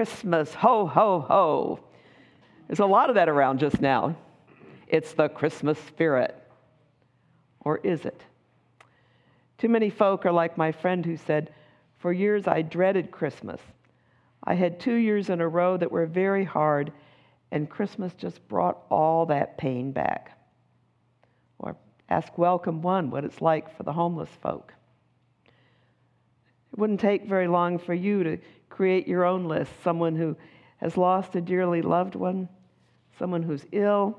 Christmas, ho, ho, ho. There's a lot of that around just now. It's the Christmas spirit. Or is it? Too many folk are like my friend who said, For years I dreaded Christmas. I had two years in a row that were very hard, and Christmas just brought all that pain back. Or ask Welcome One what it's like for the homeless folk. It wouldn't take very long for you to create your own list someone who has lost a dearly loved one, someone who's ill,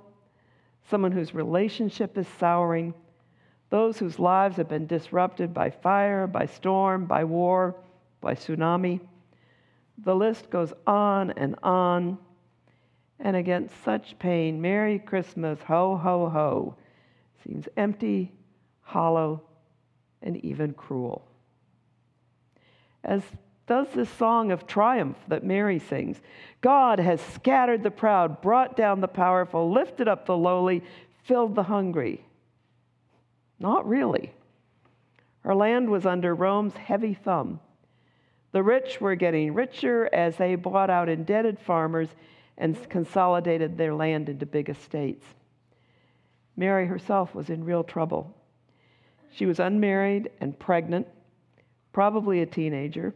someone whose relationship is souring, those whose lives have been disrupted by fire, by storm, by war, by tsunami. The list goes on and on. And against such pain, Merry Christmas, ho, ho, ho, seems empty, hollow, and even cruel. As does this song of triumph that Mary sings. God has scattered the proud, brought down the powerful, lifted up the lowly, filled the hungry. Not really. Our land was under Rome's heavy thumb. The rich were getting richer as they bought out indebted farmers and consolidated their land into big estates. Mary herself was in real trouble. She was unmarried and pregnant, probably a teenager.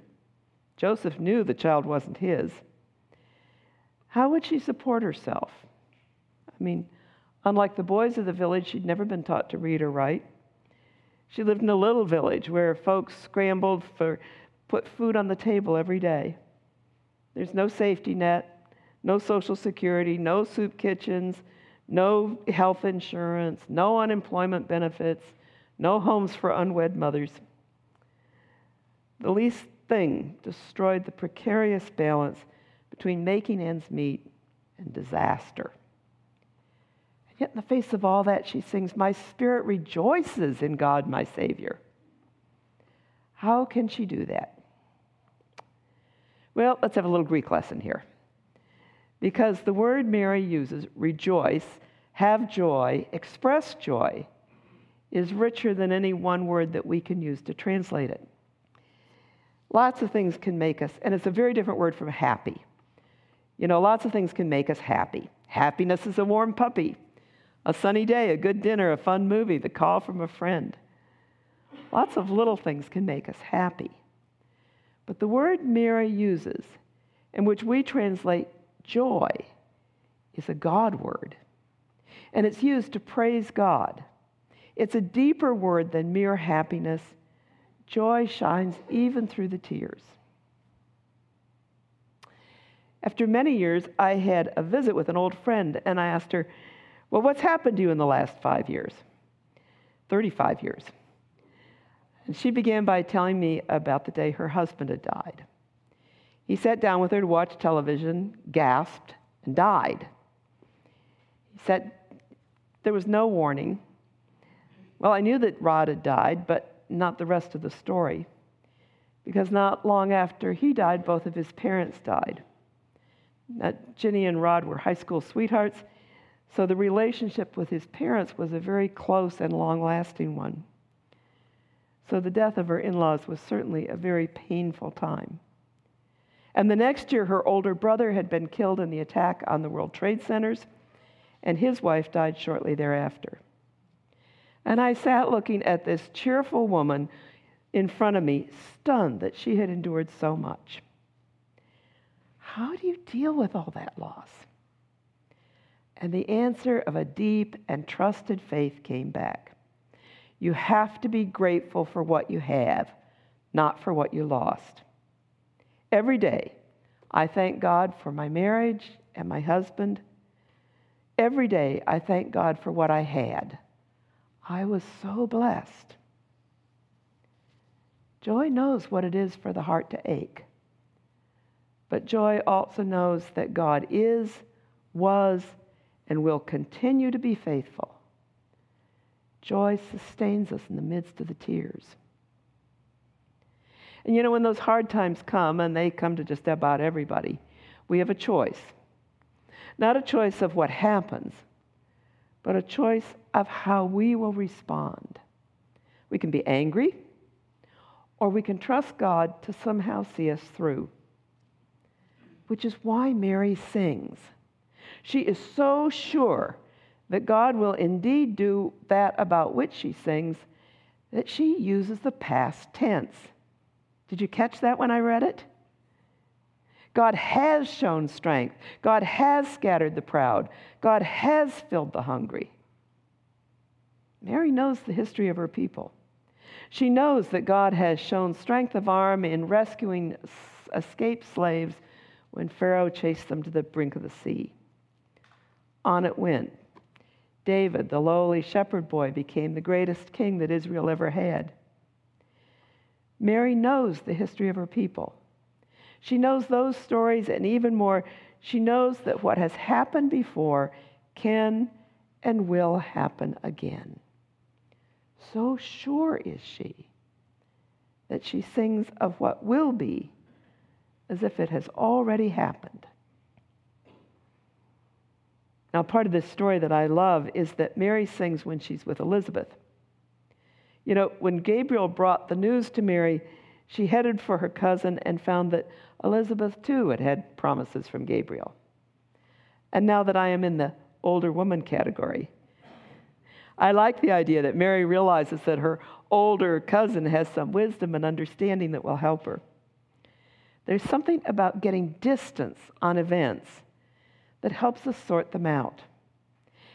Joseph knew the child wasn't his. How would she support herself? I mean, unlike the boys of the village, she'd never been taught to read or write. She lived in a little village where folks scrambled for put food on the table every day. There's no safety net, no social security, no soup kitchens, no health insurance, no unemployment benefits, no homes for unwed mothers. The least thing destroyed the precarious balance between making ends meet and disaster. Yet, in the face of all that, she sings, My spirit rejoices in God, my Savior. How can she do that? Well, let's have a little Greek lesson here. Because the word Mary uses, rejoice, have joy, express joy, is richer than any one word that we can use to translate it. Lots of things can make us, and it's a very different word from happy. You know, lots of things can make us happy. Happiness is a warm puppy a sunny day, a good dinner, a fun movie, the call from a friend. Lots of little things can make us happy. But the word Mary uses, in which we translate joy, is a God word. And it's used to praise God. It's a deeper word than mere happiness. Joy shines even through the tears. After many years, I had a visit with an old friend, and I asked her, well, what's happened to you in the last five years? 35 years. And she began by telling me about the day her husband had died. He sat down with her to watch television, gasped, and died. He said there was no warning. Well, I knew that Rod had died, but not the rest of the story. Because not long after he died, both of his parents died. Now, Ginny and Rod were high school sweethearts, so the relationship with his parents was a very close and long lasting one. So the death of her in laws was certainly a very painful time. And the next year, her older brother had been killed in the attack on the World Trade Centers, and his wife died shortly thereafter. And I sat looking at this cheerful woman in front of me, stunned that she had endured so much. How do you deal with all that loss? And the answer of a deep and trusted faith came back. You have to be grateful for what you have, not for what you lost. Every day, I thank God for my marriage and my husband. Every day, I thank God for what I had. I was so blessed. Joy knows what it is for the heart to ache. But joy also knows that God is, was, and will continue to be faithful. Joy sustains us in the midst of the tears. And you know, when those hard times come, and they come to just about everybody, we have a choice. Not a choice of what happens, but a choice of how we will respond. We can be angry, or we can trust God to somehow see us through. which is why Mary sings. She is so sure that God will indeed do that about which she sings that she uses the past tense. Did you catch that when I read it? God has shown strength. God has scattered the proud. God has filled the hungry. Mary knows the history of her people. She knows that God has shown strength of arm in rescuing escaped slaves when Pharaoh chased them to the brink of the sea. On it went. David, the lowly shepherd boy, became the greatest king that Israel ever had. Mary knows the history of her people. She knows those stories, and even more, she knows that what has happened before can and will happen again. So sure is she that she sings of what will be as if it has already happened. Now, part of this story that I love is that Mary sings when she's with Elizabeth. You know, when Gabriel brought the news to Mary, she headed for her cousin and found that Elizabeth too had had promises from Gabriel. And now that I am in the older woman category, I like the idea that Mary realizes that her older cousin has some wisdom and understanding that will help her. There's something about getting distance on events that helps us sort them out.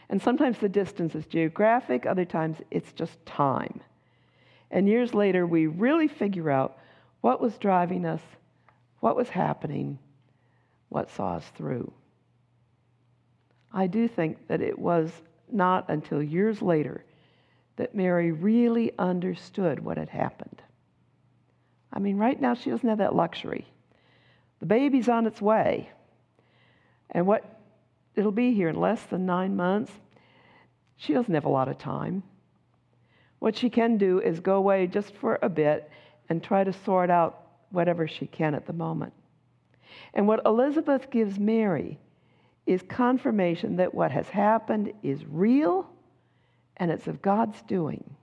And sometimes the distance is geographic, other times it's just time. And years later, we really figure out what was driving us, what was happening, what saw us through. I do think that it was not until years later that Mary really understood what had happened. I mean, right now she doesn't have that luxury. The baby's on its way. And what it'll be here in less than nine months, she doesn't have a lot of time. What she can do is go away just for a bit and try to sort out whatever she can at the moment. And what Elizabeth gives Mary is confirmation that what has happened is real and it's of God's doing.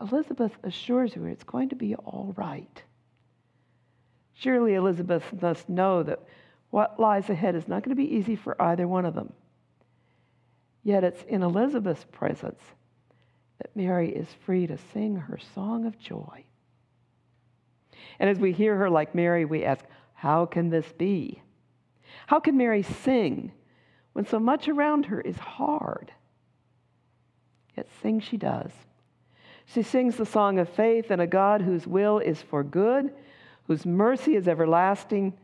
Elizabeth assures her it's going to be all right. Surely Elizabeth must know that what lies ahead is not going to be easy for either one of them. Yet it's in Elizabeth's presence that Mary is free to sing her song of joy. And as we hear her like Mary, we ask, How can this be? How can Mary sing when so much around her is hard? Yet sing she does. She sings the song of faith in a God whose will is for good, whose mercy is everlasting,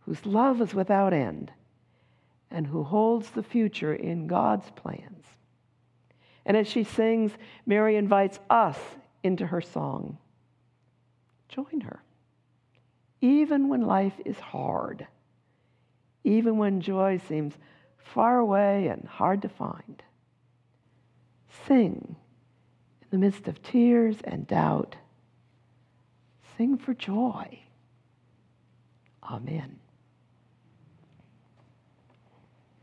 whose love is without end, and who holds the future in God's plans. And as she sings, Mary invites us into her song. Join her. Even when life is hard, even when joy seems far away and hard to find. Sing in the midst of tears and doubt. Sing for joy. Amen.